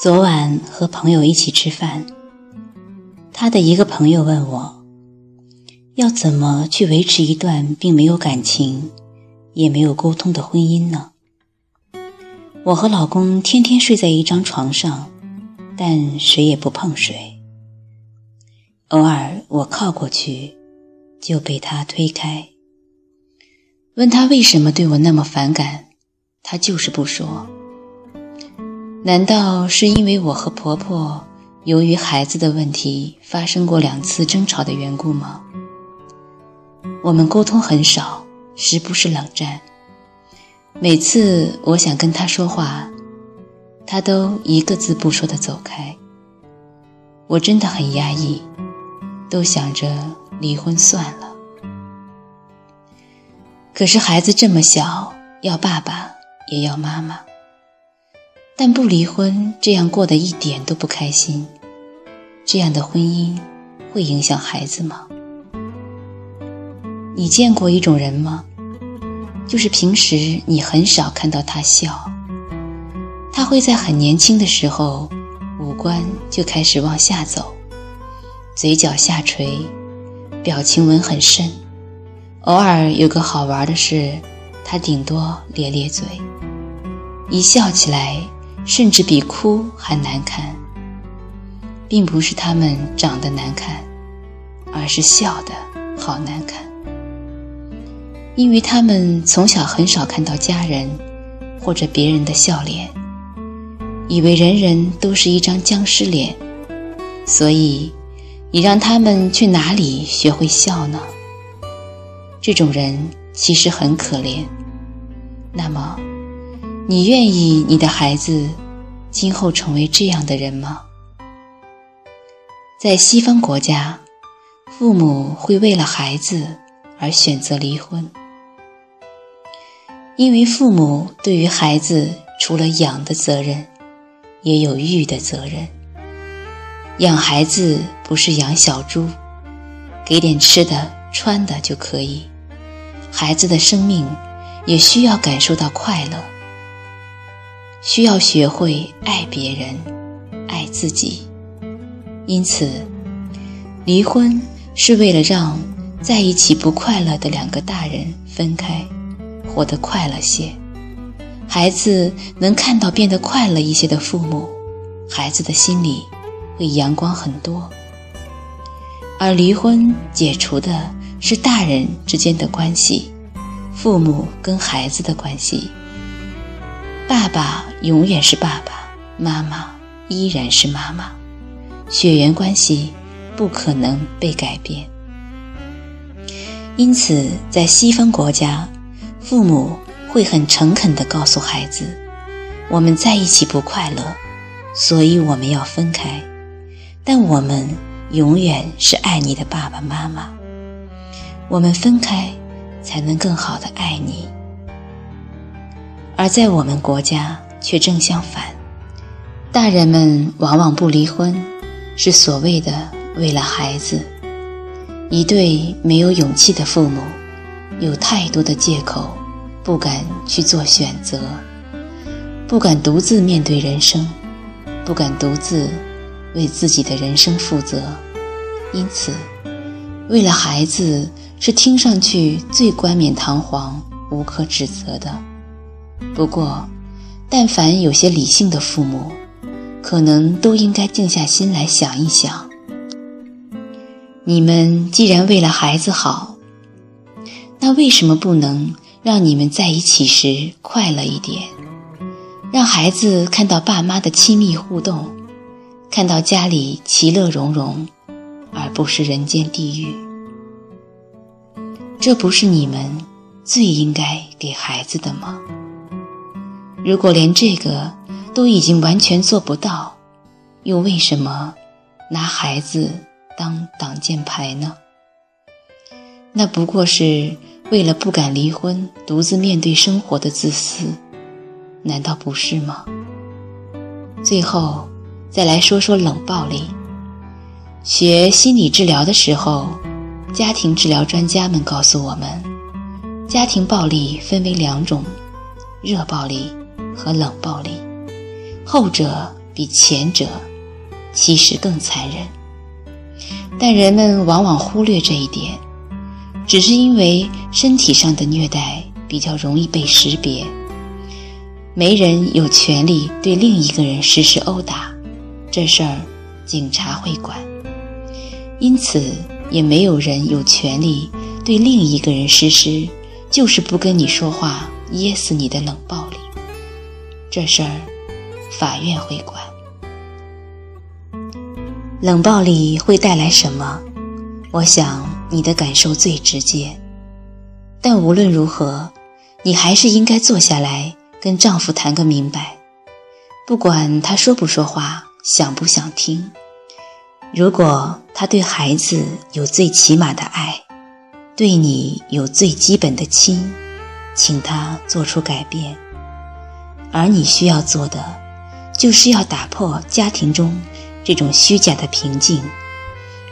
昨晚和朋友一起吃饭，他的一个朋友问我，要怎么去维持一段并没有感情、也没有沟通的婚姻呢？我和老公天天睡在一张床上，但谁也不碰谁。偶尔我靠过去，就被他推开。问他为什么对我那么反感，他就是不说。难道是因为我和婆婆由于孩子的问题发生过两次争吵的缘故吗？我们沟通很少，时不时冷战。每次我想跟他说话，他都一个字不说的走开。我真的很压抑，都想着离婚算了。可是孩子这么小，要爸爸也要妈妈。但不离婚，这样过得一点都不开心。这样的婚姻会影响孩子吗？你见过一种人吗？就是平时你很少看到他笑，他会在很年轻的时候，五官就开始往下走，嘴角下垂，表情纹很深。偶尔有个好玩的事，他顶多咧咧嘴，一笑起来。甚至比哭还难看，并不是他们长得难看，而是笑的好难看。因为他们从小很少看到家人或者别人的笑脸，以为人人都是一张僵尸脸，所以你让他们去哪里学会笑呢？这种人其实很可怜。那么。你愿意你的孩子今后成为这样的人吗？在西方国家，父母会为了孩子而选择离婚，因为父母对于孩子除了养的责任，也有育的责任。养孩子不是养小猪，给点吃的、穿的就可以。孩子的生命也需要感受到快乐。需要学会爱别人，爱自己。因此，离婚是为了让在一起不快乐的两个大人分开，活得快乐些。孩子能看到变得快乐一些的父母，孩子的心里会阳光很多。而离婚解除的是大人之间的关系，父母跟孩子的关系。爸爸永远是爸爸，妈妈依然是妈妈，血缘关系不可能被改变。因此，在西方国家，父母会很诚恳地告诉孩子：“我们在一起不快乐，所以我们要分开。但我们永远是爱你的爸爸妈妈。我们分开，才能更好的爱你。”而在我们国家却正相反，大人们往往不离婚，是所谓的为了孩子。一对没有勇气的父母，有太多的借口，不敢去做选择，不敢独自面对人生，不敢独自为自己的人生负责。因此，为了孩子是听上去最冠冕堂皇、无可指责的。不过，但凡有些理性的父母，可能都应该静下心来想一想：你们既然为了孩子好，那为什么不能让你们在一起时快乐一点？让孩子看到爸妈的亲密互动，看到家里其乐融融，而不是人间地狱。这不是你们最应该给孩子的吗？如果连这个都已经完全做不到，又为什么拿孩子当挡箭牌呢？那不过是为了不敢离婚、独自面对生活的自私，难道不是吗？最后再来说说冷暴力。学心理治疗的时候，家庭治疗专家们告诉我们，家庭暴力分为两种：热暴力。和冷暴力，后者比前者其实更残忍。但人们往往忽略这一点，只是因为身体上的虐待比较容易被识别。没人有权利对另一个人实施殴打，这事儿警察会管。因此，也没有人有权利对另一个人实施“就是不跟你说话，噎死你”的冷暴。这事儿，法院会管。冷暴力会带来什么？我想你的感受最直接。但无论如何，你还是应该坐下来。跟丈夫谈个明白，不管他说不说话，想不想听。如果他对孩子有最起码的爱，对你有最基本的亲，请他做出改变。而你需要做的，就是要打破家庭中这种虚假的平静，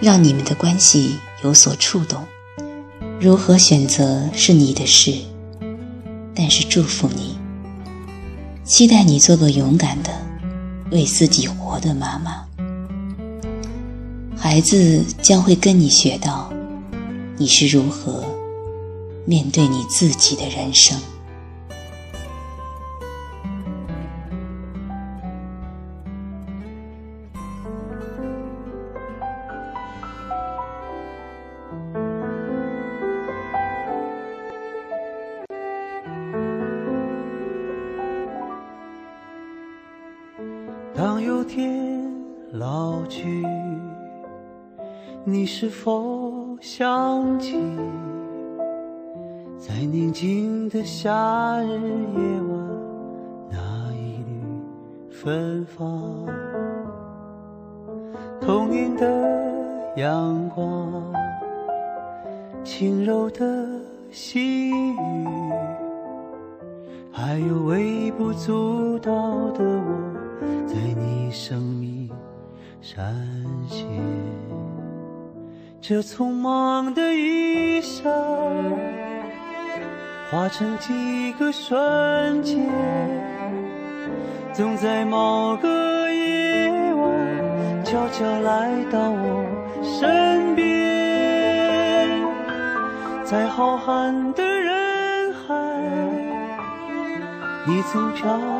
让你们的关系有所触动。如何选择是你的事，但是祝福你。期待你做个勇敢的、为自己活的妈妈。孩子将会跟你学到，你是如何面对你自己的人生。天老去，你是否想起，在宁静的夏日夜晚，那一缕芬芳，童年的阳光，轻柔的细雨，还有微不足道的我。在你生命闪现，这匆忙的一生，化成几个瞬间，总在某个夜晚，悄悄来到我身边，在浩瀚的人海，你曾飘。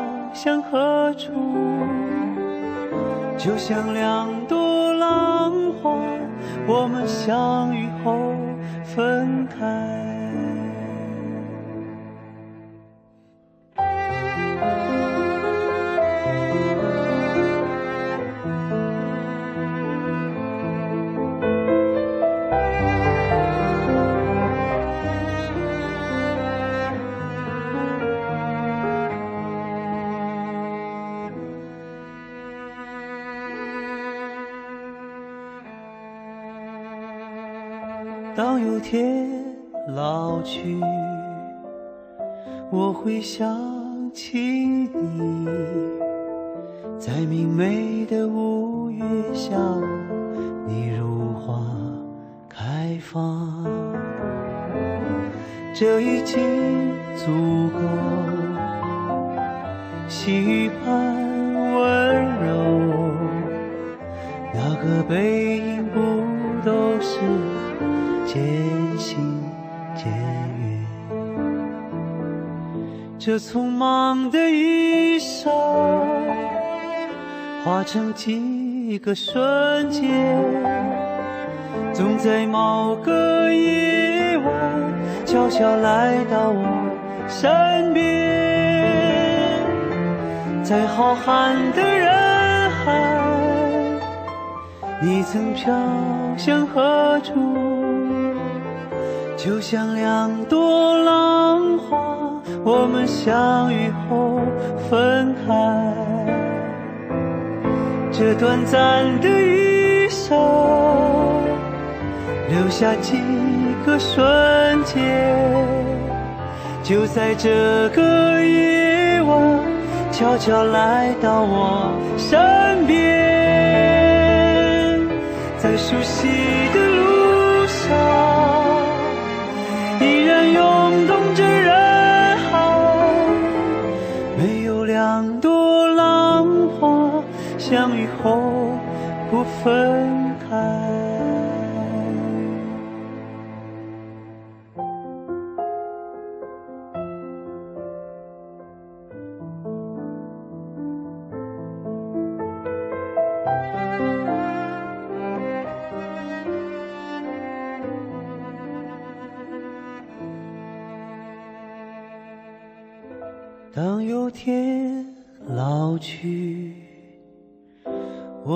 向何处？就像两朵浪花，我们相遇后分开。当有天老去，我会想起你，在明媚的五月下，你如花开放，这已经足够，细雨般温柔，那个背影？渐行渐远，这匆忙的一生，化成几个瞬间，总在某个夜晚，悄悄来到我身边，在浩瀚的人海，你曾飘向何处？就像两朵浪花，我们相遇后分开。这短暂的一生，留下几个瞬间，就在这个夜晚，悄悄来到我身边，在熟悉的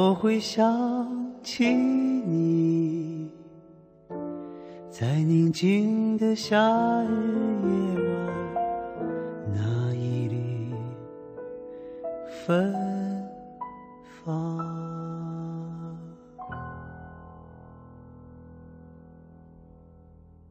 我会想起你，在宁静的夏日夜晚，那一缕芬。